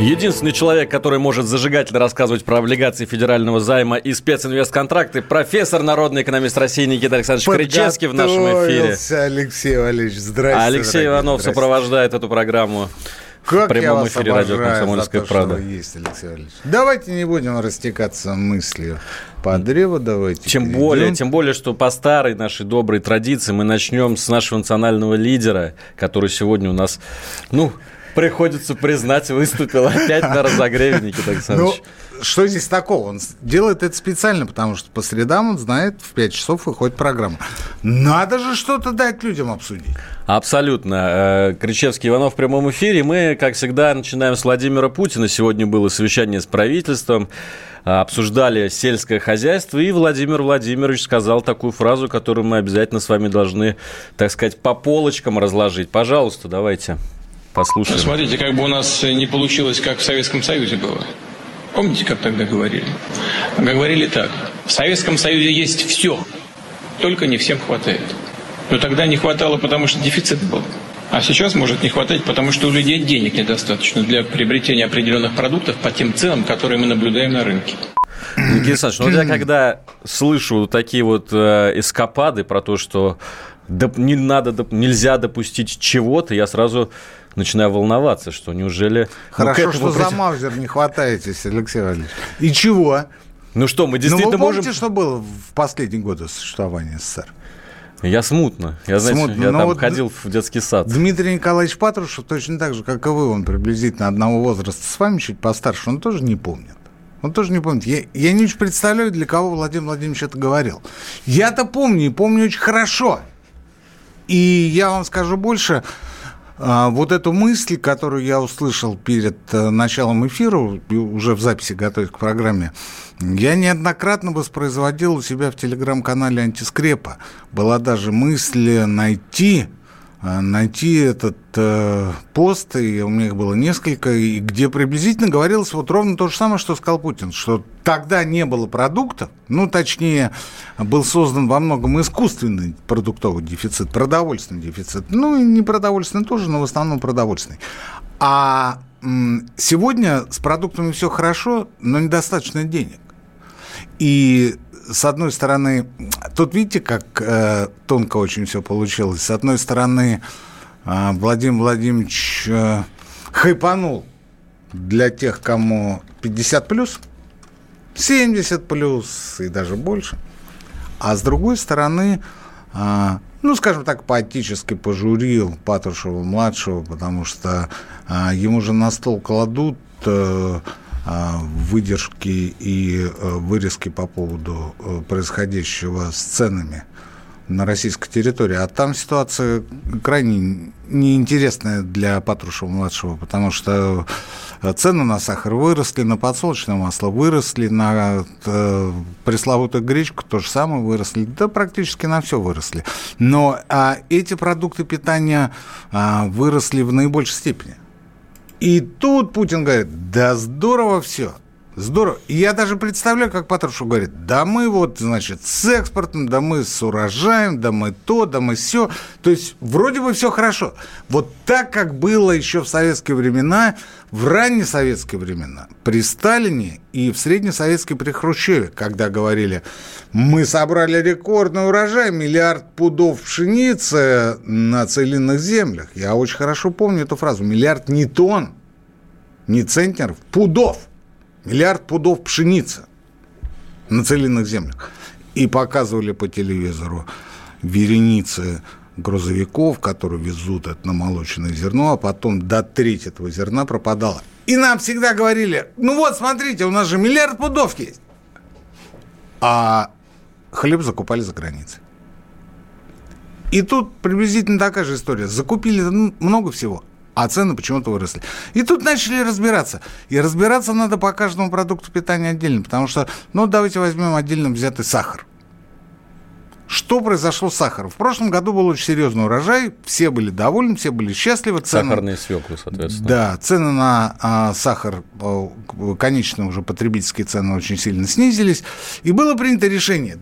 Единственный человек, который может зажигательно рассказывать про облигации федерального займа и специнвестконтракты, профессор, народный экономист России Никита Александрович Кричевский в нашем эфире. Алексей Валерьевич, здрасте. Алексей Иванов здрасте. сопровождает эту программу Как в прямом я эфире радио «Комсомольская то, правда». есть, Алексей Валерьевич. Давайте не будем растекаться мыслью по древу, давайте Тем перейдем. более, тем более, что по старой нашей доброй традиции мы начнем с нашего национального лидера, который сегодня у нас, ну, приходится признать, выступил опять на разогреве, Никита Ну, Александрович. что здесь такого? Он делает это специально, потому что по средам он знает, в 5 часов выходит программа. Надо же что-то дать людям обсудить. Абсолютно. Э, Кричевский Иванов в прямом эфире. Мы, как всегда, начинаем с Владимира Путина. Сегодня было совещание с правительством. Э, Обсуждали сельское хозяйство, и Владимир Владимирович сказал такую фразу, которую мы обязательно с вами должны, так сказать, по полочкам разложить. Пожалуйста, давайте послушаем. Смотрите, как бы у нас не получилось, как в Советском Союзе было. Помните, как тогда говорили? Говорили так. В Советском Союзе есть все, только не всем хватает. Но тогда не хватало, потому что дефицит был. А сейчас может не хватать, потому что у людей денег недостаточно для приобретения определенных продуктов по тем ценам, которые мы наблюдаем на рынке. Никита Александрович, ну вот я когда слышу такие вот э, эскапады про то, что доп- не надо, доп- нельзя допустить чего-то, я сразу начинаю волноваться, что неужели... ну, Хорошо, этому что за Маузер не хватаетесь, Алексей Валерьевич. И чего? Ну что, мы Ну, действительно вы помните, можем... что было в последние годы существования СССР? Я смутно. Я, знаете, Смутно, я но там вот ходил в детский сад. Дмитрий Николаевич Патрушев точно так же, как и вы, он приблизительно одного возраста с вами, чуть постарше, он тоже не помнит. Он тоже не помнит. Я, я не очень представляю, для кого Владимир Владимирович это говорил. Я-то помню, и помню очень хорошо. И я вам скажу больше, вот эту мысль, которую я услышал перед э, началом эфира, уже в записи готовясь к программе, я неоднократно воспроизводил у себя в телеграм-канале «Антискрепа». Была даже мысль найти найти этот э, пост, и у меня их было несколько, и где приблизительно говорилось вот ровно то же самое, что сказал Путин, что тогда не было продуктов, ну, точнее, был создан во многом искусственный продуктовый дефицит, продовольственный дефицит, ну, и не продовольственный тоже, но в основном продовольственный. А м, сегодня с продуктами все хорошо, но недостаточно денег. И с одной стороны, тут видите, как э, тонко очень все получилось. С одной стороны, э, Владимир Владимирович э, хайпанул для тех, кому 50 плюс, 70 плюс и даже больше. А с другой стороны, а, ну, скажем так, поэтически пожурил Патрушева-младшего, потому что а, ему же на стол кладут э, выдержки и э, вырезки по поводу э, происходящего с ценами на российской территории. А там ситуация крайне неинтересная для Патрушева-младшего, потому что э, цены на сахар выросли, на подсолнечное масло выросли, на пресловутую гречку то же самое выросли, да практически на все выросли. Но а, эти продукты питания а, выросли в наибольшей степени. И тут Путин говорит, да здорово все, здорово. Я даже представляю, как Патрушев говорит, да мы вот, значит, с экспортом, да мы с урожаем, да мы то, да мы все. То есть вроде бы все хорошо. Вот так, как было еще в советские времена, в раннесоветские времена, при Сталине и в среднесоветской при Хрущеве, когда говорили, мы собрали рекордный урожай, миллиард пудов пшеницы на целинных землях. Я очень хорошо помню эту фразу. Миллиард не тонн, не центнеров, пудов. Миллиард пудов пшеницы на целинных землях. И показывали по телевизору вереницы грузовиков, которые везут это намолоченное зерно, а потом до трети этого зерна пропадало. И нам всегда говорили, ну вот, смотрите, у нас же миллиард пудов есть. А хлеб закупали за границей. И тут приблизительно такая же история. Закупили ну, много всего, а цены почему-то выросли. И тут начали разбираться. И разбираться надо по каждому продукту питания отдельно, потому что, ну, давайте возьмем отдельно взятый сахар. что произошло с сахаром? В прошлом году был очень серьезный урожай, все были довольны, все были счастливы. Цены... Сахарные свеклы, соответственно. Да, цены на а, сахар, а, конечные уже потребительские цены очень сильно снизились. И было принято решение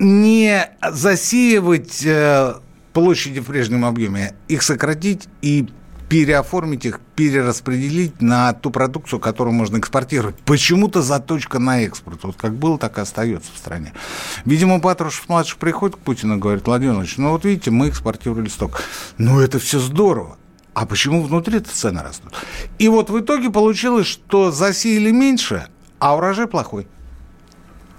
не засеивать э, площади в прежнем объеме, их сократить и переоформить их, перераспределить на ту продукцию, которую можно экспортировать. Почему-то заточка на экспорт. Вот как было, так и остается в стране. Видимо, Патрушев-младший приходит к Путину и говорит, Владимир Владимирович, ну вот видите, мы экспортировали сток. Ну это все здорово. А почему внутри-то цены растут? И вот в итоге получилось, что засеяли меньше, а урожай плохой.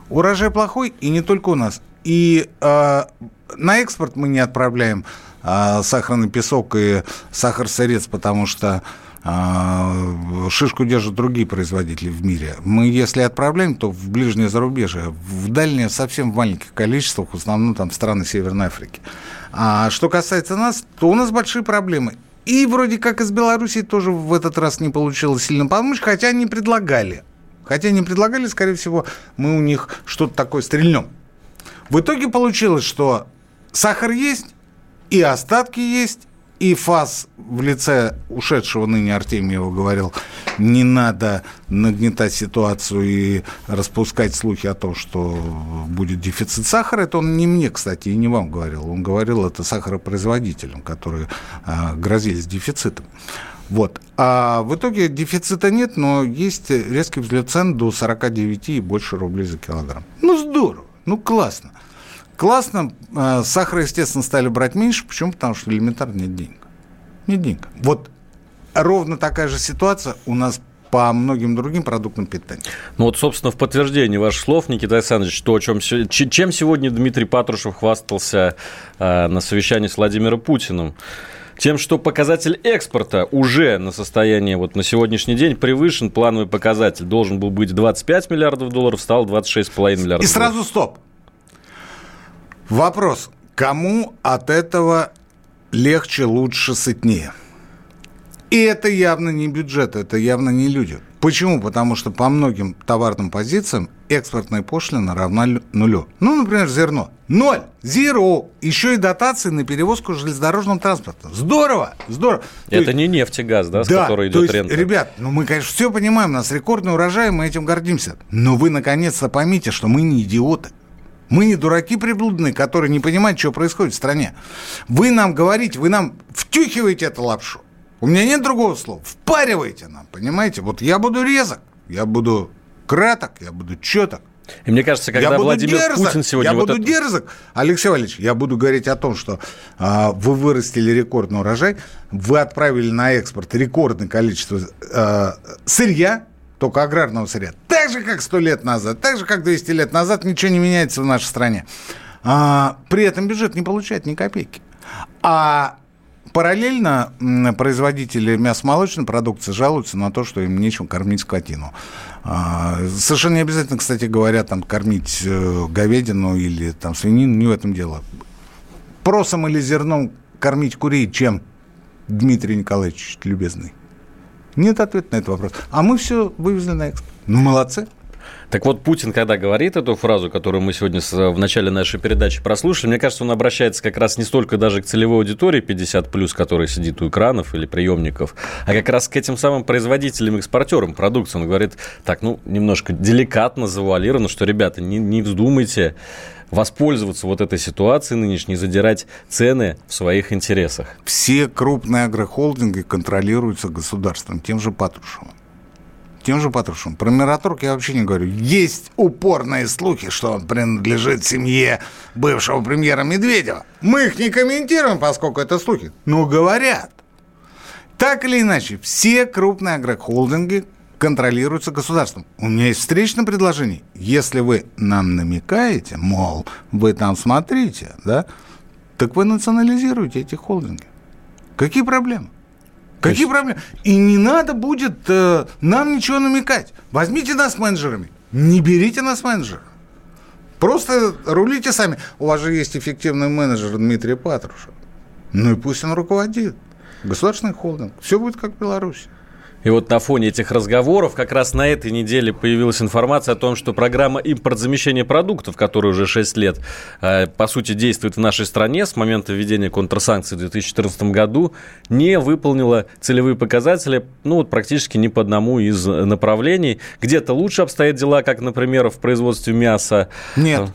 Урожай плохой, и не только у нас. И э, на экспорт мы не отправляем э, сахарный песок и сахар-сырец, потому что э, шишку держат другие производители в мире. Мы, если отправляем, то в ближнее зарубежье, в дальнее совсем в маленьких количествах, в основном там страны Северной Африки. А что касается нас, то у нас большие проблемы. И вроде как из Беларуси тоже в этот раз не получилось сильно помочь, хотя они предлагали. Хотя не предлагали, скорее всего, мы у них что-то такое стрельнем. В итоге получилось, что сахар есть, и остатки есть, и ФАС в лице ушедшего ныне Артемьева говорил, не надо нагнетать ситуацию и распускать слухи о том, что будет дефицит сахара. Это он не мне, кстати, и не вам говорил. Он говорил это сахаропроизводителям, которые а, грозились дефицитом. Вот. А в итоге дефицита нет, но есть резкий взлет цен до 49 и больше рублей за килограмм. Ну, здорово. Ну, классно. Классно. А, сахара, естественно, стали брать меньше. Почему? Потому что элементарно нет денег. Нет денег. Вот ровно такая же ситуация у нас по многим другим продуктам питания. Ну вот, собственно, в подтверждение ваших слов, Никита Александрович, то, о чем, чем сегодня Дмитрий Патрушев хвастался э, на совещании с Владимиром Путиным тем, что показатель экспорта уже на состояние вот на сегодняшний день превышен. Плановый показатель должен был быть 25 миллиардов долларов, стал 26,5 миллиардов. И сразу стоп. Вопрос. Кому от этого легче, лучше, сытнее? И это явно не бюджет, это явно не люди. Почему? Потому что по многим товарным позициям экспортная пошлина равна нулю. Ну, например, зерно. Ноль. Зеро. Еще и дотации на перевозку железнодорожным транспортом. Здорово. Здорово. Это есть, не нефть и газ, да, с да, которой идет рента. Ребят, ну мы, конечно, все понимаем, у нас рекордный урожай, мы этим гордимся. Но вы, наконец-то, поймите, что мы не идиоты. Мы не дураки приблудные, которые не понимают, что происходит в стране. Вы нам говорите, вы нам втюхиваете эту лапшу. У меня нет другого слова. Впаривайте нам, понимаете? Вот я буду резок, я буду краток, я буду четок. И мне кажется, когда я Владимир дерзок, Путин сегодня... Я вот буду это... дерзок. Алексей Валерьевич, я буду говорить о том, что а, вы вырастили рекордный урожай, вы отправили на экспорт рекордное количество а, сырья, только аграрного сырья. Так же, как сто лет назад, так же, как 200 лет назад, ничего не меняется в нашей стране. А, при этом бюджет не получает ни копейки. А Параллельно производители мясомолочной продукции жалуются на то, что им нечем кормить скотину. А, совершенно не обязательно, кстати говоря, там, кормить э, говядину или там, свинину, не в этом дело. Просом или зерном кормить курей чем, Дмитрий Николаевич любезный? Нет ответа на этот вопрос. А мы все вывезли на экспорт. Ну, молодцы. Так вот, Путин, когда говорит эту фразу, которую мы сегодня в начале нашей передачи прослушали, мне кажется, он обращается как раз не столько даже к целевой аудитории 50+, которая сидит у экранов или приемников, а как раз к этим самым производителям, экспортерам продукции. Он говорит так, ну, немножко деликатно, завуалированно, что, ребята, не, не вздумайте воспользоваться вот этой ситуацией нынешней, задирать цены в своих интересах. Все крупные агрохолдинги контролируются государством, тем же Патрушевым тем же Патрушевым. Про Мираторг я вообще не говорю. Есть упорные слухи, что он принадлежит семье бывшего премьера Медведева. Мы их не комментируем, поскольку это слухи. Но говорят. Так или иначе, все крупные агрохолдинги контролируются государством. У меня есть встречное предложение. Если вы нам намекаете, мол, вы там смотрите, да, так вы национализируете эти холдинги. Какие проблемы? Какие проблемы? И не надо будет э, нам ничего намекать. Возьмите нас менеджерами. Не берите нас менеджерами. Просто рулите сами. У вас же есть эффективный менеджер Дмитрий Патрушев. Ну и пусть он руководит. Государственный холдинг. Все будет как в Беларуси. И вот на фоне этих разговоров как раз на этой неделе появилась информация о том, что программа импортзамещения продуктов, которая уже 6 лет, э, по сути, действует в нашей стране с момента введения контрсанкций в 2014 году, не выполнила целевые показатели ну, вот практически ни по одному из направлений. Где-то лучше обстоят дела, как, например, в производстве мяса. Нет.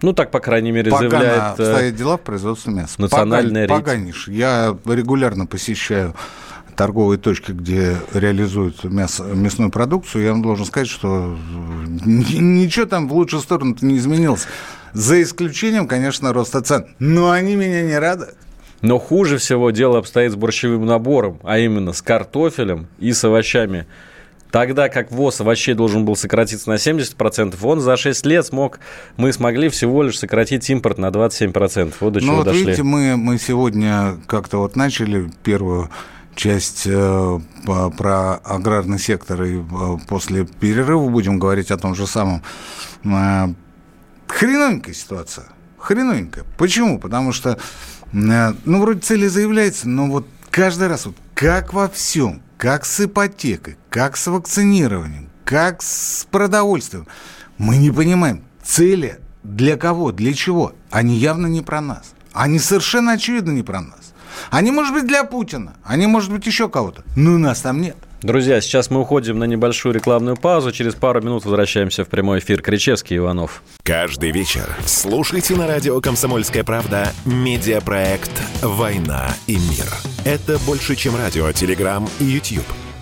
Ну, так, по крайней мере, Погано заявляет... э, обстоят дела в производстве мяса. национальная. Поганишь. Я регулярно посещаю торговые точки, где реализуют мясо, мясную продукцию, я вам должен сказать, что ни- ничего там в лучшую сторону не изменилось. За исключением, конечно, роста цен. Но они меня не радуют. Но хуже всего дело обстоит с борщевым набором, а именно с картофелем и с овощами. Тогда как ВОЗ овощей должен был сократиться на 70%, он за 6 лет смог, мы смогли всего лишь сократить импорт на 27%. Вот до чего Ну вот дошли. видите, мы, мы сегодня как-то вот начали первую часть э, про аграрный сектор, и э, после перерыва будем говорить о том же самом. Э, хреновенькая ситуация. Хреновенькая. Почему? Потому что, ну, вроде цели заявляется, но вот каждый раз, вот как во всем, как с ипотекой, как с вакцинированием, как с продовольствием, мы не понимаем, цели для кого, для чего. Они явно не про нас. Они совершенно очевидно не про нас. Они, может быть, для Путина, они, может быть, еще кого-то. Но нас там нет. Друзья, сейчас мы уходим на небольшую рекламную паузу. Через пару минут возвращаемся в прямой эфир. Кричевский, Иванов. Каждый вечер слушайте на радио «Комсомольская правда» медиапроект «Война и мир». Это больше, чем радио, телеграм и YouTube.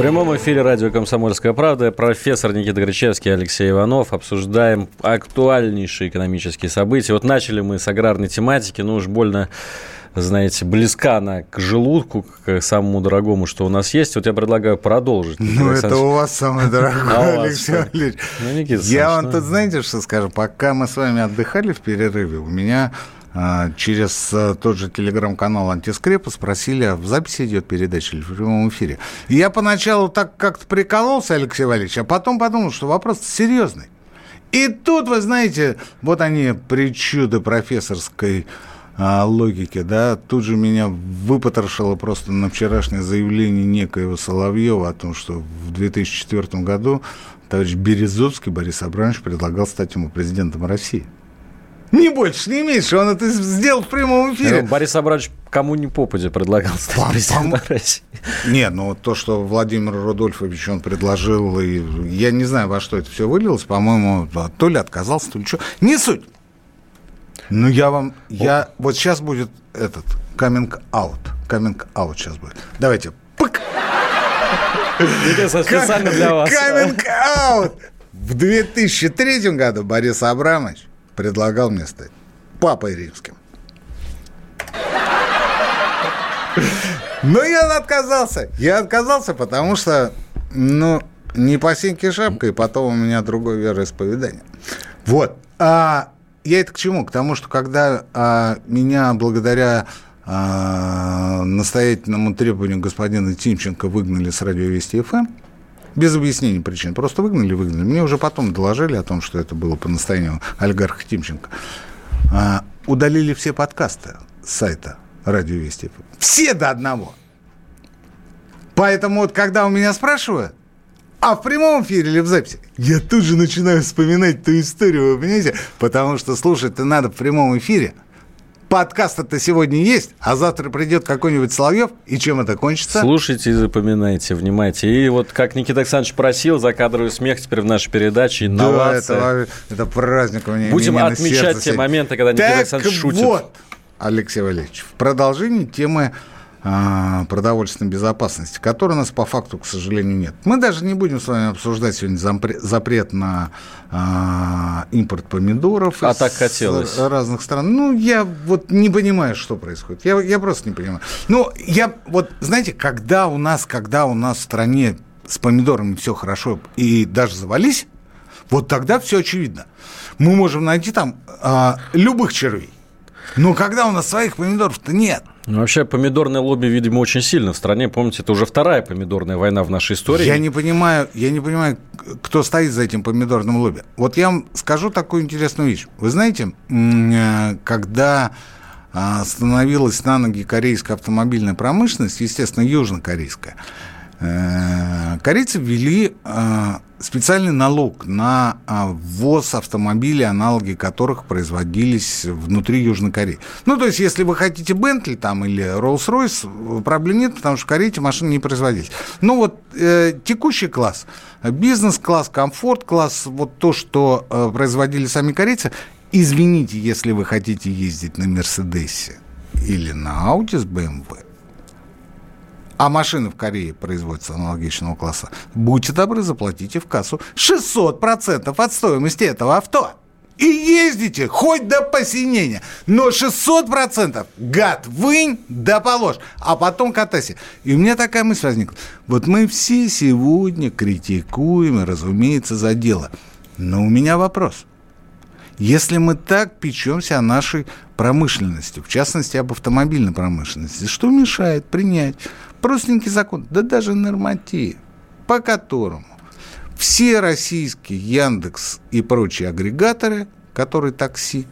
Прямом эфире радио «Комсомольская правда» профессор Никита Гречевский Алексей Иванов обсуждаем актуальнейшие экономические события. Вот начали мы с аграрной тематики, но уж больно знаете, близка она к желудку, к самому дорогому, что у нас есть. Вот я предлагаю продолжить. Ну, это у вас самое А дорогое, Алексей? Валерьевич. Ну, Я вам ну. тут, знаете, что скажу? Пока мы с вами отдыхали в перерыве, у меня через а, тот же телеграм-канал «Антискрепа» спросили, а в записи идет передача или в прямом эфире. И я поначалу так как-то прикололся, Алексей Валерьевич, а потом подумал, что вопрос серьезный. И тут, вы знаете, вот они, причуды профессорской а, логики, да, тут же меня выпотрошило просто на вчерашнее заявление некоего Соловьева о том, что в 2004 году товарищ Березовский Борис Абрамович предлагал стать ему президентом России. Не больше, не меньше, он это сделал в прямом эфире. Ну, Борис Абрамович кому не попадя предлагал стать Пам- президентом пам- России. Не, ну то, что Владимир Рудольфович он предложил, и я не знаю, во что это все вылилось, по-моему, то ли отказался, то ли что. Не суть. Ну, я вам, я, вот сейчас будет этот, coming out сейчас будет. Давайте, пык, специально для вас. out. В 2003 году Борис Абрамович предлагал мне стать папой римским. Но я отказался. Я отказался, потому что, ну, не по синьке и потом у меня другое вероисповедание. Вот. А я это к чему? К тому, что когда а, меня благодаря а, настоятельному требованию господина Тимченко выгнали с радио Вести ФМ, Без объяснения причин. Просто выгнали, выгнали. Мне уже потом доложили о том, что это было по настоянию олигарха Тимченко. А, удалили все подкасты с сайта Радио Вести. Все до одного. Поэтому вот когда у меня спрашивают, а в прямом эфире или в записи? Я тут же начинаю вспоминать ту историю, вы понимаете? Потому что слушать-то надо в прямом эфире. Подкаст-то сегодня есть, а завтра придет какой-нибудь Соловьев, и чем это кончится? Слушайте и запоминайте, внимайте. И вот как Никита Александрович просил, закадровый смех теперь в нашей передаче, инновация. Да, это, это праздник у меня. Будем отмечать те моменты, когда Никита так Александрович шутит. вот, Алексей Валерьевич, в продолжении темы продовольственной безопасности, которой у нас по факту, к сожалению, нет. Мы даже не будем с вами обсуждать сегодня запре- запрет на а, импорт помидоров А из так хотелось. разных стран. Ну, я вот не понимаю, что происходит. Я, я просто не понимаю. Ну, я вот, знаете, когда у нас, когда у нас в стране с помидорами все хорошо и даже завались, вот тогда все очевидно. Мы можем найти там а, любых червей. Но когда у нас своих помидоров-то нет. Ну, вообще, помидорное лобби, видимо, очень сильно в стране. Помните, это уже вторая помидорная война в нашей истории. Я не понимаю, я не понимаю, кто стоит за этим помидорным лобби. Вот я вам скажу такую интересную вещь. Вы знаете, э, когда а, становилась на ноги корейская автомобильная промышленность, естественно, южнокорейская, э, корейцы ввели э, специальный налог на а, ввоз автомобилей, аналоги которых производились внутри Южной Кореи. Ну, то есть, если вы хотите Бентли там или Rolls-Royce, проблем нет, потому что в Корее эти машины не производились. Ну, вот э, текущий класс, бизнес-класс, комфорт-класс, вот то, что э, производили сами корейцы, извините, если вы хотите ездить на Мерседесе или на Ауди с BMW, а машины в Корее производятся аналогичного класса, будьте добры, заплатите в кассу 600% от стоимости этого авто. И ездите хоть до посинения. Но 600% гад вынь да положь. А потом катайся. И у меня такая мысль возникла. Вот мы все сегодня критикуем, разумеется, за дело. Но у меня вопрос. Если мы так печемся о нашей промышленности, в частности, об автомобильной промышленности, что мешает принять простенький закон, да даже норматив, по которому все российские Яндекс и прочие агрегаторы, которые такси,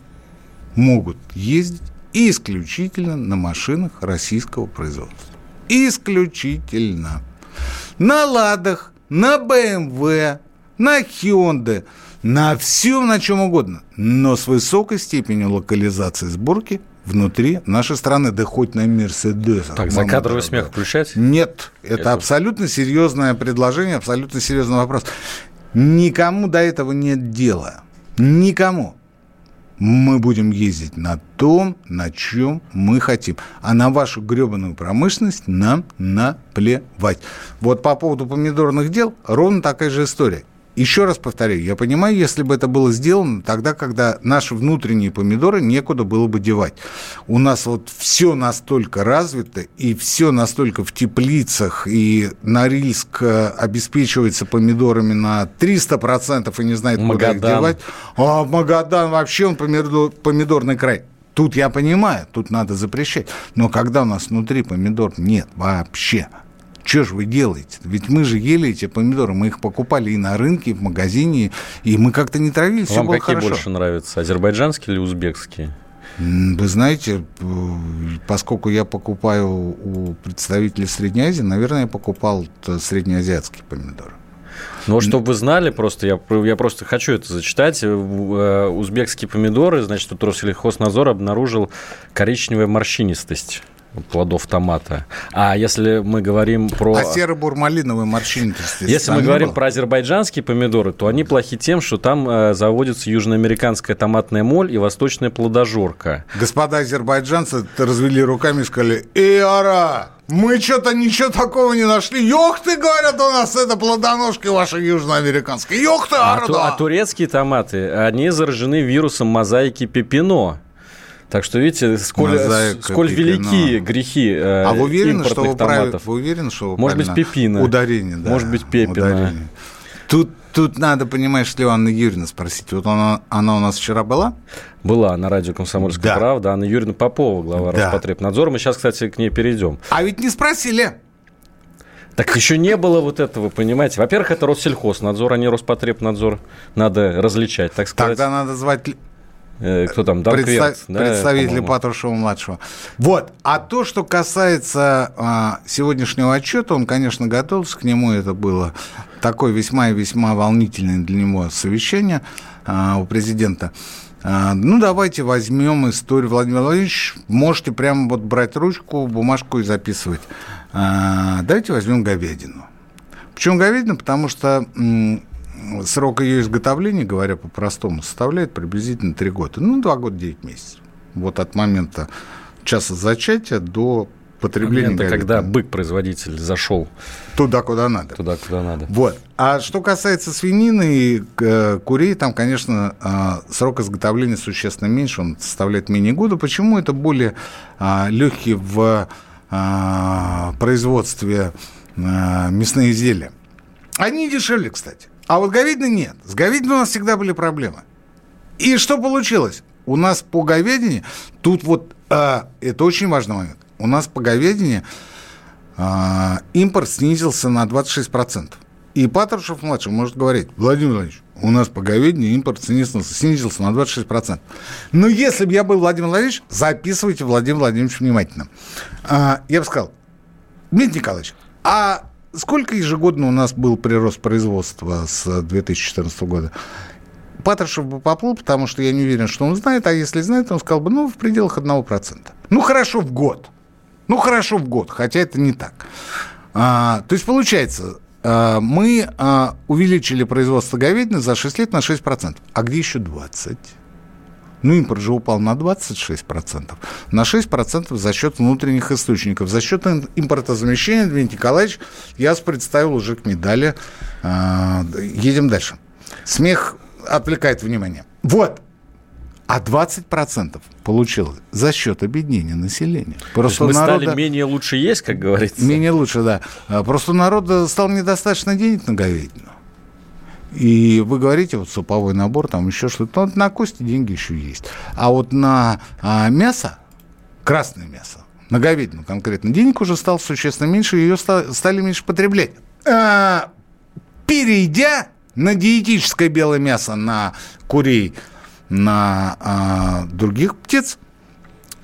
могут ездить исключительно на машинах российского производства. Исключительно. На «Ладах», на «БМВ», на «Хёнде», на всем, на чем угодно, но с высокой степенью локализации сборки внутри нашей страны, да хоть на Мерседесах. Так, закадровый дорогая. смех включать? Нет, это, Это- абсолютно серьезное предложение, абсолютно серьезный вопрос. Никому до этого нет дела. Никому. Мы будем ездить на том, на чем мы хотим. А на вашу гребаную промышленность нам наплевать. Вот по поводу помидорных дел ровно такая же история. Еще раз повторяю, я понимаю, если бы это было сделано тогда, когда наши внутренние помидоры некуда было бы девать. У нас вот все настолько развито, и все настолько в теплицах, и Норильск э, обеспечивается помидорами на 300% и не знает, куда их Магадан. девать. А Магадан вообще он помидор- помидорный край. Тут я понимаю, тут надо запрещать. Но когда у нас внутри помидор нет вообще, что же вы делаете? Ведь мы же ели эти помидоры, мы их покупали и на рынке, и в магазине, и мы как-то не травились, все Вам было какие хорошо. больше нравятся, азербайджанские или узбекские? Вы знаете, поскольку я покупаю у представителей Средней Азии, наверное, я покупал среднеазиатские помидоры. Ну, вот чтобы вы знали, просто я, я просто хочу это зачитать. Э, э, Узбекские помидоры, значит, Россельхознадзор обнаружил коричневая морщинистость плодов томата. А если мы говорим про... А серо-бурмалиновые морщинистости Если мы говорим было? про азербайджанские помидоры, то они плохи тем, что там э, заводится южноамериканская томатная моль и восточная плодожорка. Господа азербайджанцы развели руками и сказали, «Иара, мы что-то ничего такого не нашли. Ёх ты, говорят, у нас это плодоножки ваши южноамериканские. Ёх ты, А, ту- да». а турецкие томаты, они заражены вирусом мозаики пепино. Так что видите, сколь, Мозаика сколь велики грехи э, А вы уверены, что вы, томатов. вы уверены, что вы Может быть, пепина. Ударение, да. Может быть, пепина. ударение. Тут, тут надо у Анны Юрьевны спросить. Вот она, она у нас вчера была? Была на радио «Комсомольская Да. правда» Анна Юрьевна Попова, глава Да. Роспотребнадзора. Мы сейчас, кстати, к ней перейдем. А ведь не спросили. Так еще не было вот этого, понимаете? Во-первых, это Россельхознадзор, а не Роспотребнадзор. Надо различать, так сказать. Тогда надо звать кто там, Представ... да, представители Патрушева-младшего. Вот. А то, что касается а, сегодняшнего отчета, он, конечно, готовился к нему. Это было такое весьма и весьма волнительное для него совещание а, у президента. А, ну, давайте возьмем историю Владимира Владимировича. Можете прямо вот брать ручку, бумажку и записывать. А, давайте возьмем говядину. Почему говядину? Потому что срок ее изготовления, говоря по-простому, составляет приблизительно 3 года. Ну, 2 года 9 месяцев. Вот от момента часа зачатия до потребления момента, когда бык-производитель зашел туда, куда надо. Туда, куда надо. Вот. А что касается свинины и э, курей, там, конечно, э, срок изготовления существенно меньше, он составляет менее года. Почему это более э, легкий в производстве мясные изделия? Они дешевле, кстати. А вот говядины нет. С говядиной у нас всегда были проблемы. И что получилось? У нас по говядине, тут вот, а, это очень важный момент, у нас по говядине а, импорт снизился на 26%. И Патрушев-младший может говорить, Владимир Владимирович, у нас по говядине импорт снизился, снизился на 26%. Но если бы я был Владимир Владимирович, записывайте Владимир Владимирович внимательно. А, я бы сказал, Дмитрий Николаевич, а Сколько ежегодно у нас был прирост производства с 2014 года? Патрушев бы поплыл, потому что я не уверен, что он знает, а если знает, он сказал бы, ну, в пределах 1%. Ну, хорошо в год. Ну, хорошо в год, хотя это не так. А, то есть, получается, а, мы а, увеличили производство говядины за 6 лет на 6%. А где еще 20%? Ну, импорт же упал на 26%. На 6% за счет внутренних источников. За счет импортозамещения, Дмитрий Николаевич, я представил уже к медали. А, едем дальше. Смех отвлекает внимание. Вот. А 20% получилось за счет объединения населения. Просто мы народа... стали менее лучше есть, как говорится. Менее лучше, да. А, просто у народа стало недостаточно денег на говядину. И вы говорите, вот суповой набор, там еще что-то. Ну, на кости деньги еще есть. А вот на а, мясо, красное мясо, на говядину конкретно, денег уже стало существенно меньше, ее стали меньше потреблять. А, перейдя на диетическое белое мясо, на курей, на а, других птиц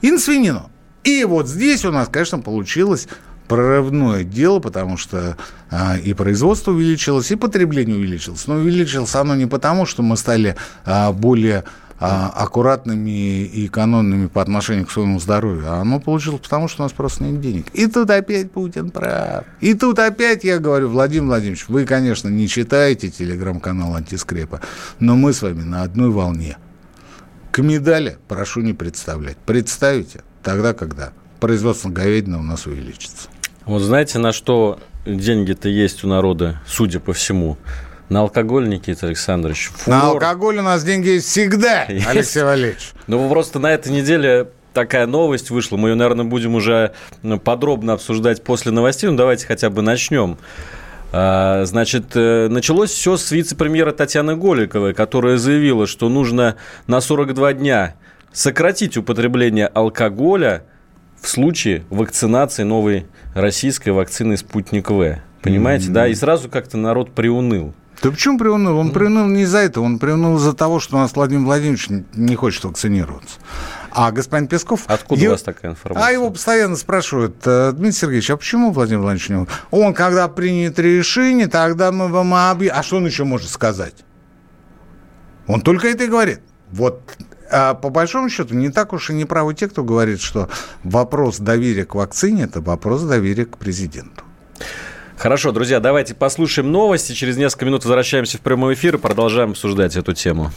и на свинину. И вот здесь у нас, конечно, получилось прорывное дело, потому что а, и производство увеличилось, и потребление увеличилось. Но увеличилось оно не потому, что мы стали а, более а, аккуратными и экономными по отношению к своему здоровью, а оно получилось потому, что у нас просто нет денег. И тут опять Путин прав. И тут опять я говорю, Владимир Владимирович, вы, конечно, не читаете телеграм-канал антискрепа, но мы с вами на одной волне. К медали прошу не представлять. Представите тогда, когда производство говядины у нас увеличится. Вот знаете, на что деньги-то есть у народа, судя по всему? На алкоголь, Никита Александрович. Фурор. На алкоголь у нас деньги есть всегда, есть. Алексей Валерьевич. Ну, просто на этой неделе такая новость вышла. Мы ее, наверное, будем уже ну, подробно обсуждать после новостей. Ну, давайте хотя бы начнем. А, значит, э, началось все с вице-премьера Татьяны Голиковой, которая заявила, что нужно на 42 дня сократить употребление алкоголя в случае вакцинации новой российской вакцины «Спутник В». Понимаете, mm-hmm. да? И сразу как-то народ приуныл. Да почему приуныл? Он приуныл не из-за этого, он приуныл из-за того, что у нас Владимир Владимирович не хочет вакцинироваться. А господин Песков... Откуда его... у вас такая информация? А его постоянно спрашивают, «Э, Дмитрий Сергеевич, а почему Владимир Владимирович не... Он, когда принят решение, тогда мы вам объявим... А что он еще может сказать? Он только это и говорит. Вот а по большому счету не так уж и не правы те, кто говорит, что вопрос доверия к вакцине – это вопрос доверия к президенту. Хорошо, друзья, давайте послушаем новости. Через несколько минут возвращаемся в прямой эфир и продолжаем обсуждать эту тему.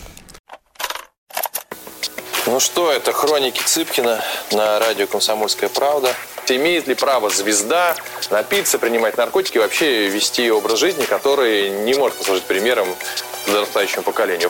Ну что, это хроники Цыпкина на радио «Комсомольская правда». Имеет ли право звезда напиться, принимать наркотики и вообще вести образ жизни, который не может послужить примером подрастающему поколению?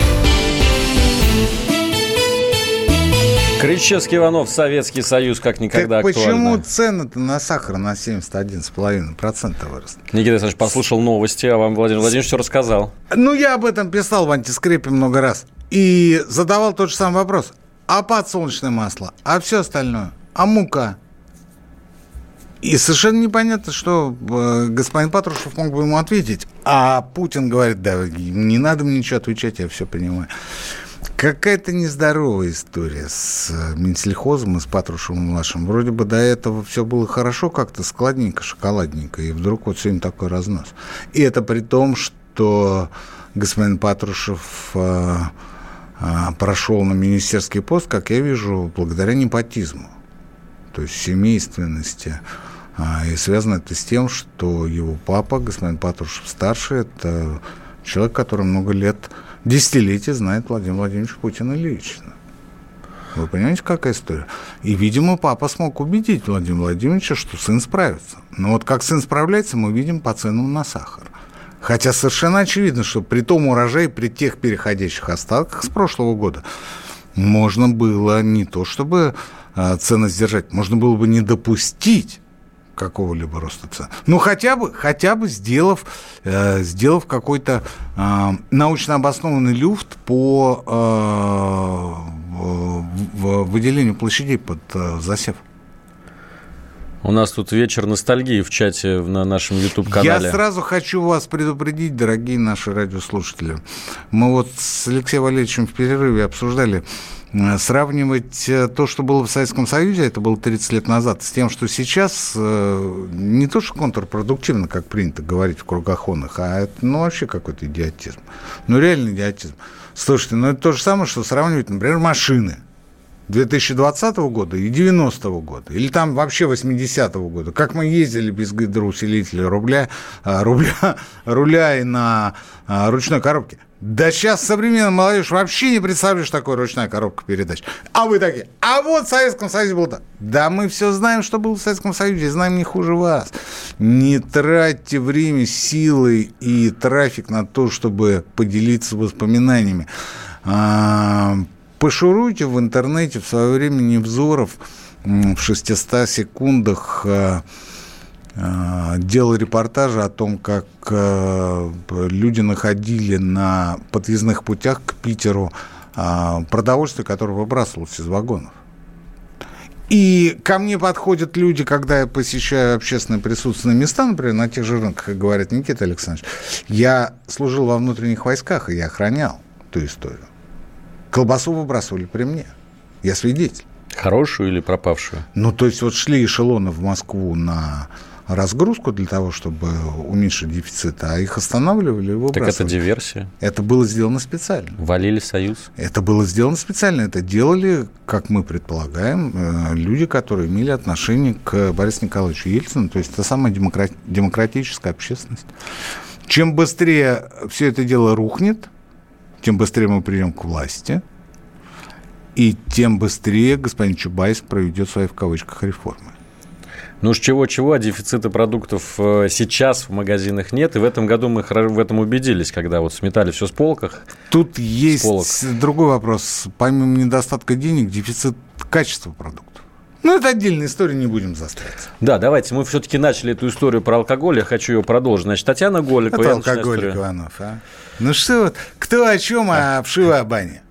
Кричевский Иванов, Советский Союз, как никогда так почему актуально. цены-то на сахар на 71,5% выросли? Никита Александрович послушал новости, а вам Владимир Владимирович все рассказал. Ну, я об этом писал в антискрепе много раз. И задавал тот же самый вопрос. А подсолнечное масло? А все остальное? А мука? И совершенно непонятно, что э, господин Патрушев мог бы ему ответить. А Путин говорит, да, не надо мне ничего отвечать, я все понимаю. Какая-то нездоровая история с э, Минсельхозом и с Патрушевым младшим. Вроде бы до этого все было хорошо, как-то складненько, шоколадненько, и вдруг вот сегодня такой разнос. И это при том, что господин Патрушев э, э, прошел на министерский пост, как я вижу, благодаря непотизму, то есть семейственности. А, и связано это с тем, что его папа, господин Патрушев старший, это человек, который много лет десятилетия знает Владимира Владимировича Путина лично. Вы понимаете, какая история? И, видимо, папа смог убедить Владимира Владимировича, что сын справится. Но вот как сын справляется, мы видим по ценам на сахар. Хотя совершенно очевидно, что при том урожае, при тех переходящих остатках с прошлого года, можно было не то чтобы э, цены сдержать, можно было бы не допустить какого-либо роста цен. Ну, хотя бы, хотя бы сделав, э, сделав какой-то э, научно обоснованный люфт по э, в, в выделению площадей под э, засев. У нас тут вечер ностальгии в чате на нашем YouTube-канале. Я сразу хочу вас предупредить, дорогие наши радиослушатели. Мы вот с Алексеем Валерьевичем в перерыве обсуждали Э, сравнивать э, то, что было в Советском Союзе, это было 30 лет назад, с тем, что сейчас э, не то, что контрпродуктивно, как принято говорить в кругах онных, а это ну, вообще какой-то идиотизм. Ну, реальный идиотизм. Слушайте, ну это то же самое, что сравнивать, например, машины. 2020 года и 90 -го года, или там вообще 80-го года, как мы ездили без гидроусилителя рубля, рубля, руля и на ручной коробке. Да сейчас современная молодежь вообще не представляешь такой ручная коробка передач. А вы такие, а вот в Советском Союзе было так. Да мы все знаем, что было в Советском Союзе, знаем не хуже вас. Не тратьте время, силы и трафик на то, чтобы поделиться воспоминаниями. Пошуруйте в интернете в свое время Невзоров в 600 секундах а, Э, делал репортажи о том, как э, люди находили на подъездных путях к Питеру э, продовольствие, которое выбрасывалось из вагонов. И ко мне подходят люди, когда я посещаю общественные присутственные места, например, на тех же рынках, и говорят, Никита Александрович, я служил во внутренних войсках, и я охранял ту историю. Колбасу выбрасывали при мне. Я свидетель. Хорошую или пропавшую? Ну, то есть вот шли эшелоны в Москву на разгрузку для того, чтобы уменьшить дефицит, а их останавливали и выбрасывали. Так это диверсия? Это было сделано специально. Валили Союз? Это было сделано специально. Это делали, как мы предполагаем, э, люди, которые имели отношение к Борису Николаевичу Ельцину. То есть это самая демократ... демократическая общественность. Чем быстрее все это дело рухнет, тем быстрее мы придем к власти, и тем быстрее господин Чубайс проведет свои в кавычках реформы. Ну уж чего-чего, а дефицита продуктов э, сейчас в магазинах нет. И в этом году мы в этом убедились, когда вот сметали все с полках. Тут есть полок. другой вопрос. Помимо недостатка денег, дефицит качества продуктов. Ну, это отдельная история, не будем застрять. Да, давайте. Мы все-таки начали эту историю про алкоголь. Я хочу ее продолжить. Значит, Татьяна Голикова. Это алкоголик Иванов, а? Ну что вот, кто о чем, а вшива о бане.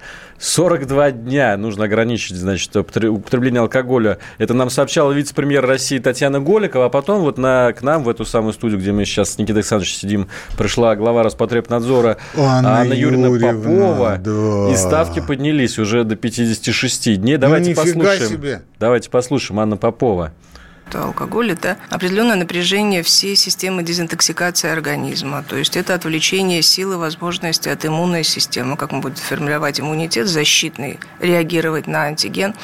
42 дня нужно ограничить, значит, употребление алкоголя. Это нам сообщала вице-премьер России Татьяна Голикова, а потом вот на, к нам в эту самую студию, где мы сейчас с Никитой Александровичем сидим, пришла глава Роспотребнадзора Анна, Анна Юрьевна, Юрьевна Попова. Да. И ставки поднялись уже до 56 дней. Давайте ну, послушаем. Себе. Давайте послушаем Анна Попова. Алкоголь – это определенное напряжение всей системы дезинтоксикации организма. То есть это отвлечение силы, возможности от иммунной системы, как мы будем формировать иммунитет защитный, реагировать на антиген,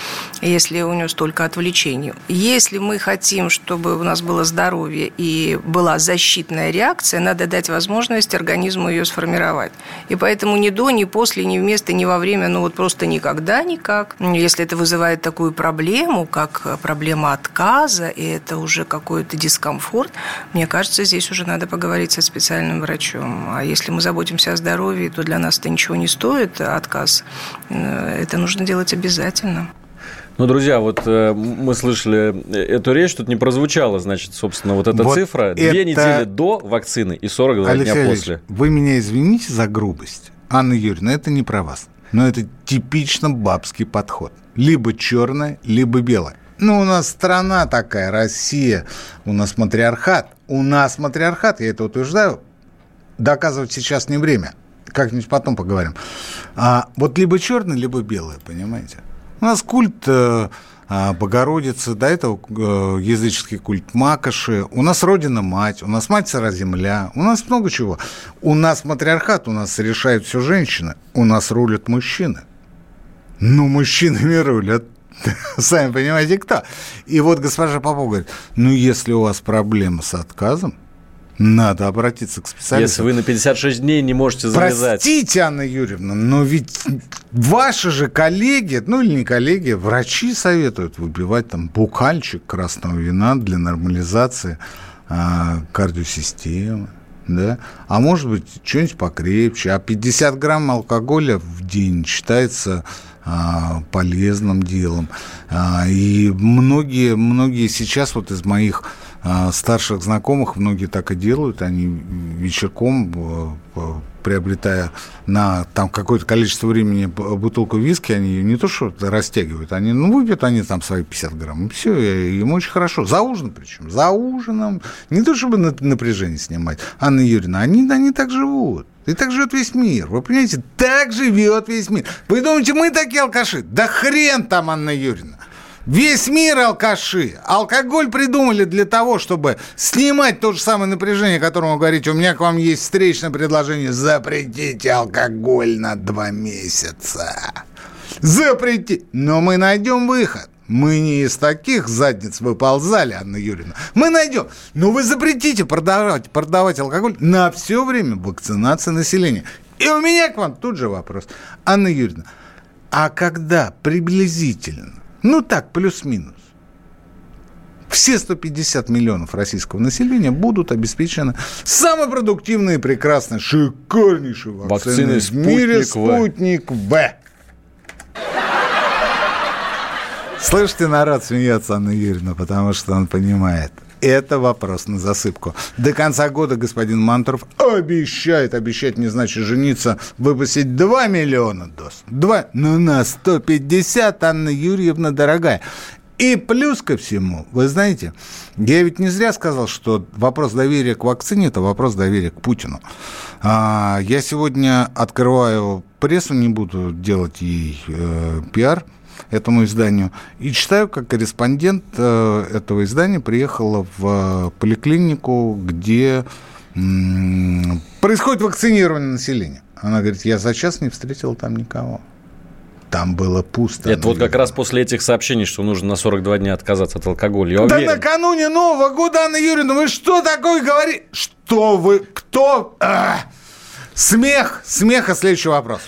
если у него столько отвлечений. Если мы хотим, чтобы у нас было здоровье и была защитная реакция, надо дать возможность организму ее сформировать. И поэтому ни до, ни после, ни вместо, ни во время, ну вот просто никогда никак. Если это вызывает такую проблему, как проблема отказа, и это уже какой-то дискомфорт, мне кажется, здесь уже надо поговорить со специальным врачом. А если мы заботимся о здоровье, то для нас это ничего не стоит, отказ. Э, это нужно делать обязательно. Ну, друзья, вот э, мы слышали эту речь, тут не прозвучала, значит, собственно, вот эта вот цифра. Это... Две недели до вакцины и 42 Алексей дня Алексеевич, после. Вы меня извините за грубость. Анна Юрьевна, это не про вас. Но это типично бабский подход. Либо черное, либо белое. Ну, у нас страна такая, Россия, у нас матриархат. У нас матриархат, я это утверждаю. Доказывать сейчас не время. Как-нибудь потом поговорим. А, вот либо черное, либо белое, понимаете? У нас культ э, а, Богородицы, до этого э, языческий культ Макоши, у нас Родина-Мать, у нас Мать Сыра Земля, у нас много чего. У нас матриархат, у нас решают все женщины, у нас рулят мужчины. Ну, мужчинами рулят сами понимаете, кто. И вот госпожа Попова говорит, ну, если у вас проблема с отказом, надо обратиться к специалисту. Если вы на 56 дней не можете завязать. Простите, Анна Юрьевна, но ведь ваши же коллеги, ну или не коллеги, врачи советуют выпивать там букальчик красного вина для нормализации а, кардиосистемы. Да? А может быть, что-нибудь покрепче. А 50 грамм алкоголя в день считается полезным делом. А, и многие, многие сейчас вот из моих а, старших знакомых, многие так и делают, они вечерком, приобретая на там какое-то количество времени бутылку виски, они ее не то что растягивают, они, ну, выпьют они там свои 50 грамм, и все, им очень хорошо. За ужином причем, за ужином. Не то чтобы напряжение снимать. Анна Юрьевна, они, они так живут. И так живет весь мир. Вы понимаете, так живет весь мир. Вы думаете, мы такие алкаши? Да хрен там, Анна Юрьевна. Весь мир алкаши. Алкоголь придумали для того, чтобы снимать то же самое напряжение, о котором вы говорите. У меня к вам есть встречное предложение. Запретите алкоголь на два месяца. Запретите. Но мы найдем выход. Мы не из таких задниц выползали, Анна Юрьевна. Мы найдем. Но вы запретите продавать, продавать алкоголь на все время вакцинации населения. И у меня к вам тут же вопрос. Анна Юрьевна, а когда приблизительно ну так, плюс-минус. Все 150 миллионов российского населения будут обеспечены самой продуктивной и прекрасной, шикарнейшей вакциной в мире «Спутник В». Слышите, народ смеется Анна Юрьевна, потому что он понимает – это вопрос на засыпку. До конца года господин Мантуров обещает, обещать не значит жениться, выпустить 2 миллиона доз. 2, ну на 150, Анна Юрьевна, дорогая. И плюс ко всему, вы знаете, я ведь не зря сказал, что вопрос доверия к вакцине – это вопрос доверия к Путину. А, я сегодня открываю прессу, не буду делать ей э, пиар – этому изданию. И читаю, как корреспондент э, этого издания приехала в поликлинику, где происходит вакцинирование населения. Она говорит, я за час не встретила там никого. Там было пусто. Это вот как раз после этих сообщений, что нужно на 42 дня отказаться от алкоголя. Я да уверен. накануне Нового года, Анна Юрьевна, вы что такое говорите? Что вы? Кто? А! Смех! Смех, а следующий вопрос.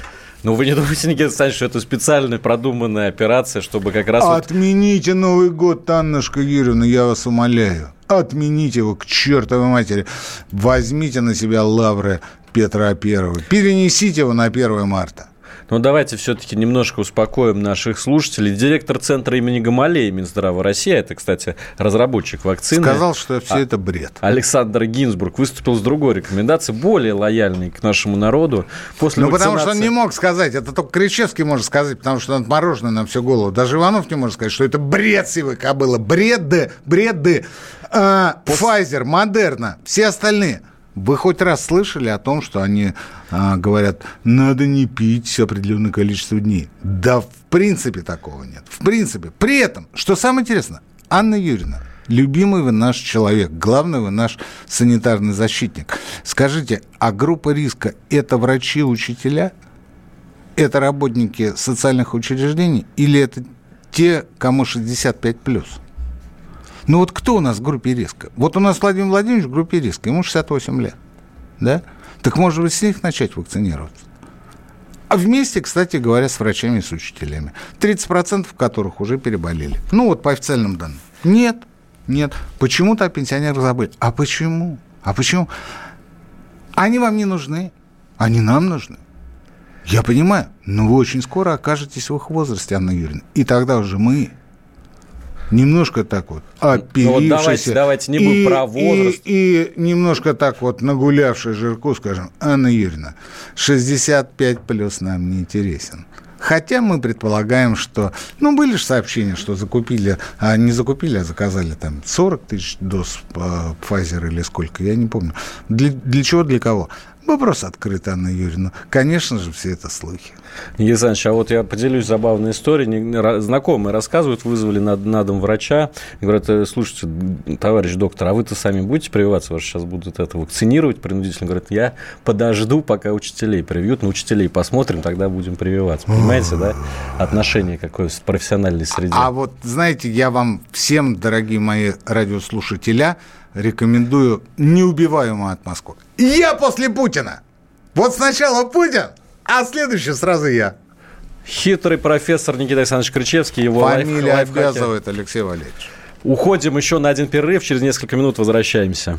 Ну, вы не думаете, Никита Александрович, что это специальная продуманная операция, чтобы как раз... Отмените вот... Новый год, Аннушка Юрьевна, я вас умоляю. Отмените его к чертовой матери. Возьмите на себя лавры Петра Первого. Перенесите его на 1 марта. Но давайте все-таки немножко успокоим наших слушателей. Директор Центра имени Гамалея Минздрава России, это, кстати, разработчик вакцины. Сказал, что все а, это бред. Александр Гинзбург выступил с другой рекомендацией, более лояльной к нашему народу. После ну, вакцинации... потому что он не мог сказать, это только Кричевский может сказать, потому что он отмороженный на всю голову. Даже Иванов не может сказать, что это бред сивой кобылы. Бред, бред. А, Pfizer, Модерна, все остальные – вы хоть раз слышали о том, что они а, говорят, надо не пить определенное количество дней? Да, в принципе, такого нет. В принципе. При этом, что самое интересное, Анна Юрьевна, Любимый вы наш человек, главный вы наш санитарный защитник. Скажите, а группа риска – это врачи, учителя? Это работники социальных учреждений? Или это те, кому 65 плюс? Ну вот кто у нас в группе риска? Вот у нас Владимир Владимирович в группе риска, ему 68 лет. Да? Так может быть с них начать вакцинироваться? А вместе, кстати говоря, с врачами и с учителями. 30% которых уже переболели. Ну вот по официальным данным. Нет, нет. Почему-то о пенсионерах забыли. А почему? А почему? Они вам не нужны. Они нам нужны. Я понимаю, но вы очень скоро окажетесь в их возрасте, Анна Юрьевна. И тогда уже мы немножко так вот оперившийся. Ну, вот давайте, давайте не будем про возраст. И, и немножко так вот нагулявший жирку, скажем, Анна Юрьевна, 65 плюс нам не интересен. Хотя мы предполагаем, что... Ну, были же сообщения, что закупили... А не закупили, а заказали там 40 тысяч доз Pfizer или сколько, я не помню. Для, для чего, для кого? Вопрос открыт, Анна Юрьевна. Конечно же, все это слухи. Евгений Александрович, а вот я поделюсь забавной историей. Знакомые рассказывают, вызвали на, на дом врача. Говорят, «Э, слушайте, товарищ доктор, а вы-то сами будете прививаться? Вас сейчас будут это вакцинировать принудительно. Говорят, я подожду, пока учителей привьют. На учителей посмотрим, тогда будем прививаться. Понимаете, да? Отношение какое в профессиональной среде. А вот, знаете, я вам всем, дорогие мои радиослушателя, рекомендую неубиваемую отмазку. Я после Путина. Вот сначала Путин, а следующий сразу я. Хитрый профессор Никита Александрович Кричевский. Его Фамилия лайф, обязывает, Алексей Валерьевич. Уходим еще на один перерыв. Через несколько минут возвращаемся.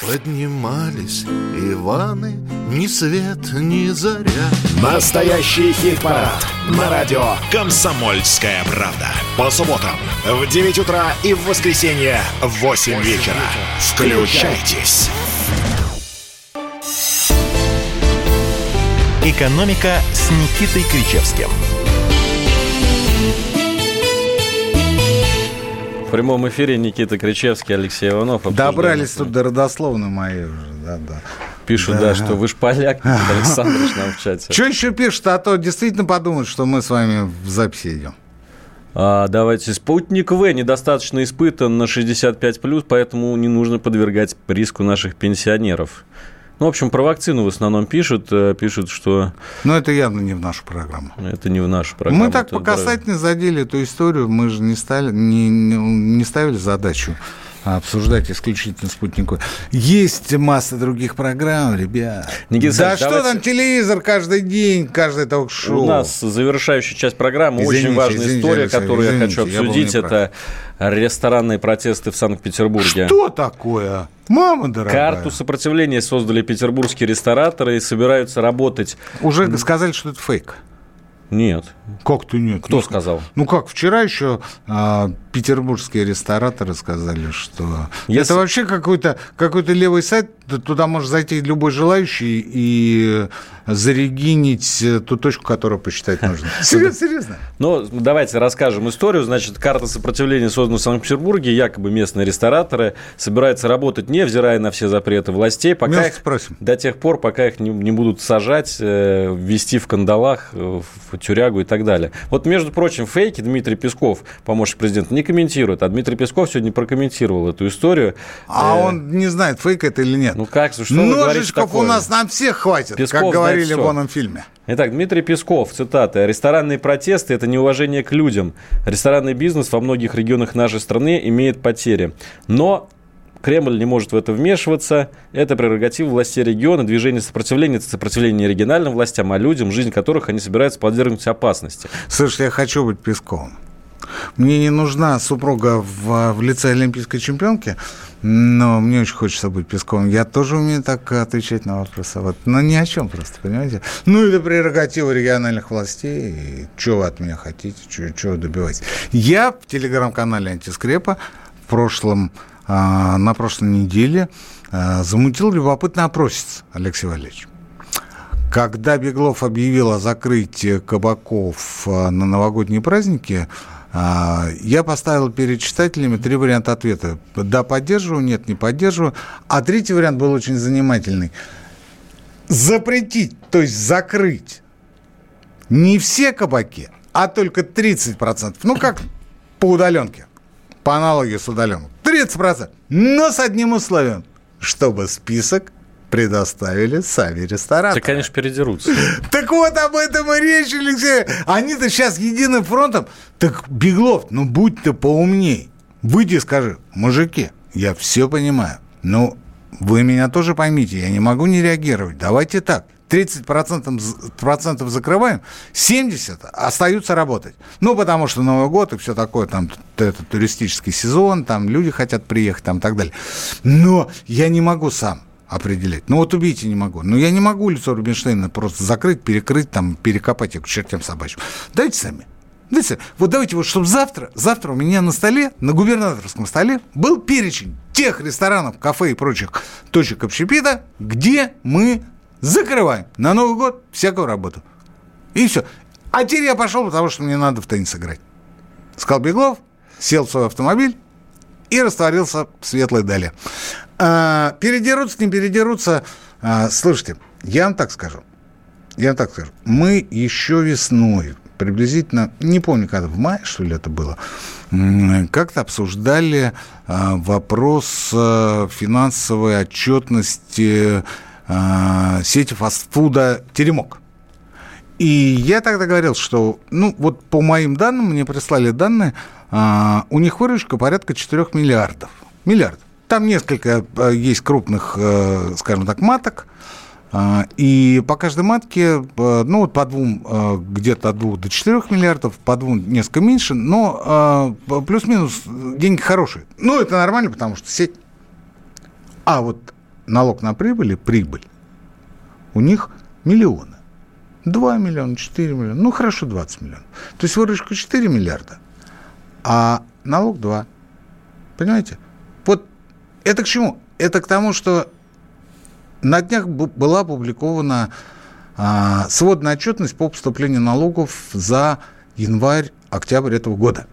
Поднимались Иваны, ни свет, ни заря. Настоящий хит-парад на радио «Комсомольская правда». По субботам в 9 утра и в воскресенье в 8 вечера. Включайтесь. «Экономика» с Никитой Кричевским – В прямом эфире Никита Кричевский, Алексей Иванов. Добрались тут до родословной моей уже, да-да. Пишут, да. да, что вы ж поляк, Александрович нам в чате. Что еще пишут, а то действительно подумают, что мы с вами в записи идем. А, давайте. Спутник В недостаточно испытан на 65+, поэтому не нужно подвергать риску наших пенсионеров. Ну, в общем, про вакцину в основном пишут, э, пишут, что... Но это явно не в нашу программу. Это не в нашу программу. Мы так по касательно задели эту историю, мы же не, стали, не, не ставили задачу обсуждать исключительно спутниковую. Есть масса других программ, ребят. Никита да что давайте... там телевизор каждый день, каждый ток-шоу. У нас завершающая часть программы, извините, очень важная извините, история, Алексей, которую извините, я хочу обсудить. Я это ресторанные протесты в Санкт-Петербурге. Что такое? Мама дорогая. Карту сопротивления создали петербургские рестораторы и собираются работать. Уже сказали, что это фейк. Нет. Как-то нет. Кто ну, сказал? Ну как, вчера еще а, петербургские рестораторы сказали, что Если... это вообще какой-то какой левый сайт, туда может зайти любой желающий и зарегинить ту точку, которую посчитать нужно. Серьезно, серьезно. Ну, давайте расскажем историю. Значит, карта сопротивления создана в Санкт-Петербурге. Якобы местные рестораторы собираются работать, невзирая на все запреты властей, пока их, спросим. до тех пор, пока их не, не будут сажать, э, ввести в кандалах, э, в тюрягу и так далее. Вот, между прочим, фейки Дмитрий Песков, помощник президента, не комментирует, а Дмитрий Песков сегодня прокомментировал эту историю. А э, он не знает, фейк это или нет. Ну как, что Ножичков у нас на всех хватит, Песков как говорили в оном фильме. Итак, Дмитрий Песков, цитата. «Ресторанные протесты – это неуважение к людям. Ресторанный бизнес во многих регионах нашей страны имеет потери. Но Кремль не может в это вмешиваться. Это прерогатива властей региона. Движение сопротивления – это сопротивление региональным властям, а людям, жизнь которых они собираются подвергнуть опасности. Слушай, я хочу быть Песковым. Мне не нужна супруга в, в лице олимпийской чемпионки, но мне очень хочется быть Песковым. Я тоже умею так отвечать на вопросы. Вот. Но ни о чем просто, понимаете? Ну, это прерогатива региональных властей. Что вы от меня хотите, что вы добиваетесь? Я в телеграм-канале «Антискрепа» в прошлом, а, на прошлой неделе а, замутил любопытный опросец, Алексей Валерьевич. Когда Беглов объявил о закрытии кабаков э, на новогодние праздники, а, я поставил перед читателями три варианта ответа. Да, поддерживаю, нет, не поддерживаю. А третий вариант был очень занимательный. Запретить, то есть закрыть не все кабаки, а только 30%. Ну, как по удаленке, по аналогии с удаленкой. 30%. Но с одним условием, чтобы список предоставили сами рестораторы. Это, конечно, передерутся. Так вот об этом и речь, Алексей. Они-то сейчас единым фронтом. Так, Беглов, ну будь ты поумней. Выйди и скажи, мужики, я все понимаю. Ну, вы меня тоже поймите, я не могу не реагировать. Давайте так. 30% процентов закрываем, 70% остаются работать. Ну, потому что Новый год и все такое, там, это туристический сезон, там люди хотят приехать, там, и так далее. Но я не могу сам определять. Ну вот убейте не могу. Но я не могу лицо Рубинштейна просто закрыть, перекрыть, там, перекопать их к чертям собачьим. Дайте сами. Дайте. Вот давайте вот, чтобы завтра, завтра у меня на столе, на губернаторском столе был перечень тех ресторанов, кафе и прочих точек общепита, где мы закрываем на Новый год всякую работу. И все. А теперь я пошел, потому что мне надо в теннис играть. Сказал Беглов, сел в свой автомобиль и растворился в светлой дали. А, передерутся, не передерутся. А, слушайте, я вам так скажу. Я вам так скажу. Мы еще весной, приблизительно, не помню, когда, в мае, что ли, это было, как-то обсуждали а, вопрос а, финансовой отчетности сети фастфуда «Теремок». И я тогда говорил, что, ну, вот по моим данным, мне прислали данные, у них выручка порядка 4 миллиардов. Миллиардов. Там несколько э, есть крупных, э, скажем так, маток. А, и по каждой матке, э, ну, вот по двум, где-то от двух до четырех миллиардов, по двум несколько меньше, но плюс-минус деньги хорошие. Ну, это нормально, потому что сеть. А вот налог на прибыль, прибыль, у них миллионы. 2 миллиона, 4 миллиона, ну, хорошо, 20 миллионов. То есть выручка 4 миллиарда, а налог 2. Понимаете? Это к чему? Это к тому, что на днях была опубликована а, сводная отчетность по поступлению налогов за январь-октябрь этого года.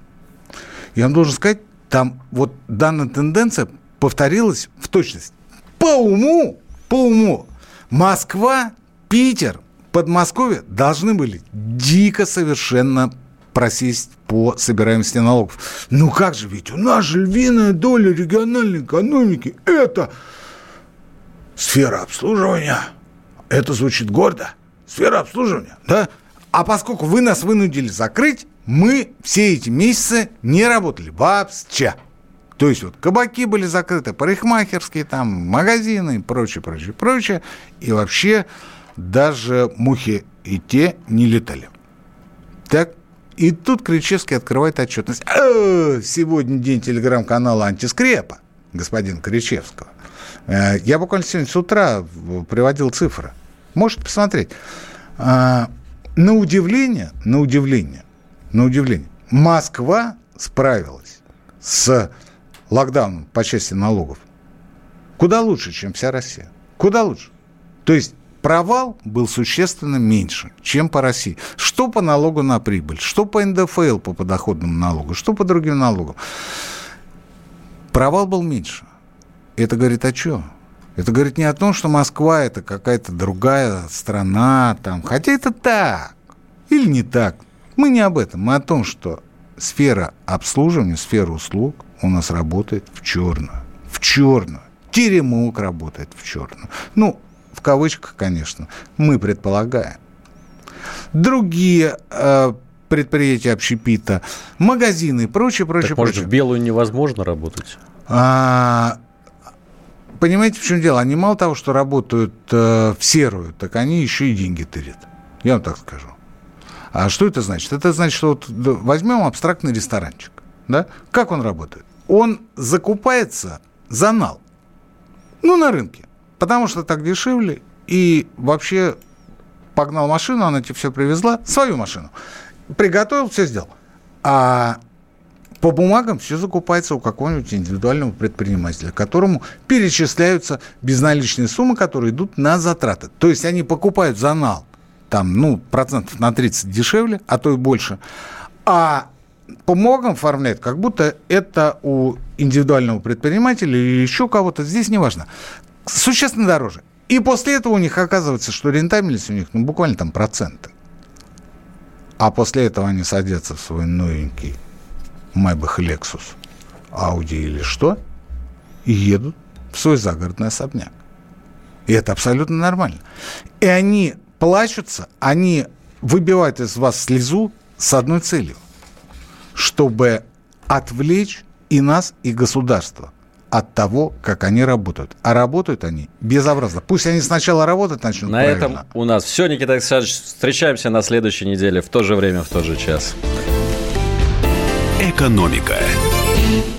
Я вам должен сказать, там вот данная тенденция повторилась в точности. По уму, по уму, Москва, Питер, Подмосковье должны были дико совершенно просесть по собираемости налогов. Ну как же, ведь у нас же львиная доля региональной экономики – это сфера обслуживания. Это звучит гордо. Сфера обслуживания, да? А поскольку вы нас вынудили закрыть, мы все эти месяцы не работали вообще. То есть вот кабаки были закрыты, парикмахерские, там, магазины и прочее, прочее, прочее. И вообще даже мухи и те не летали. Так и тут Кричевский открывает отчетность. «Э, сегодня день телеграм-канала «Антискрепа» господина Кричевского. Э, я буквально сегодня с утра приводил цифры. Можете посмотреть. На удивление, на удивление, на удивление, Москва справилась с локдауном по части налогов куда лучше, чем вся Россия. Куда лучше. То есть провал был существенно меньше, чем по России. Что по налогу на прибыль, что по НДФЛ, по подоходному налогу, что по другим налогам. Провал был меньше. Это говорит о чем? Это говорит не о том, что Москва это какая-то другая страна, там, хотя это так или не так. Мы не об этом, мы о том, что сфера обслуживания, сфера услуг у нас работает в черную. В черную. Теремок работает в черную. Ну, в кавычках, конечно, мы предполагаем. Другие э, предприятия общепита, магазины и прочее, прочее, так, может, прочее. в белую невозможно работать? А, понимаете, в чем дело? Они мало того, что работают э, в серую, так они еще и деньги тырят. Я вам так скажу. А что это значит? Это значит, что вот возьмем абстрактный ресторанчик. Да? Как он работает? Он закупается за нал. Ну, на рынке потому что так дешевле, и вообще погнал машину, она тебе все привезла, свою машину, приготовил, все сделал. А по бумагам все закупается у какого-нибудь индивидуального предпринимателя, которому перечисляются безналичные суммы, которые идут на затраты. То есть они покупают за нал, там, ну, процентов на 30 дешевле, а то и больше, а по бумагам оформляют, как будто это у индивидуального предпринимателя или еще кого-то, здесь не важно, существенно дороже. И после этого у них оказывается, что рентабельность у них ну, буквально там проценты. А после этого они садятся в свой новенький Майбах Lexus, Audi или что, и едут в свой загородный особняк. И это абсолютно нормально. И они плачутся, они выбивают из вас слезу с одной целью, чтобы отвлечь и нас, и государство от того, как они работают. А работают они безобразно. Пусть они сначала работать начнут На правильно. этом у нас все, Никита Александрович. Встречаемся на следующей неделе в то же время, в тот же час. Экономика.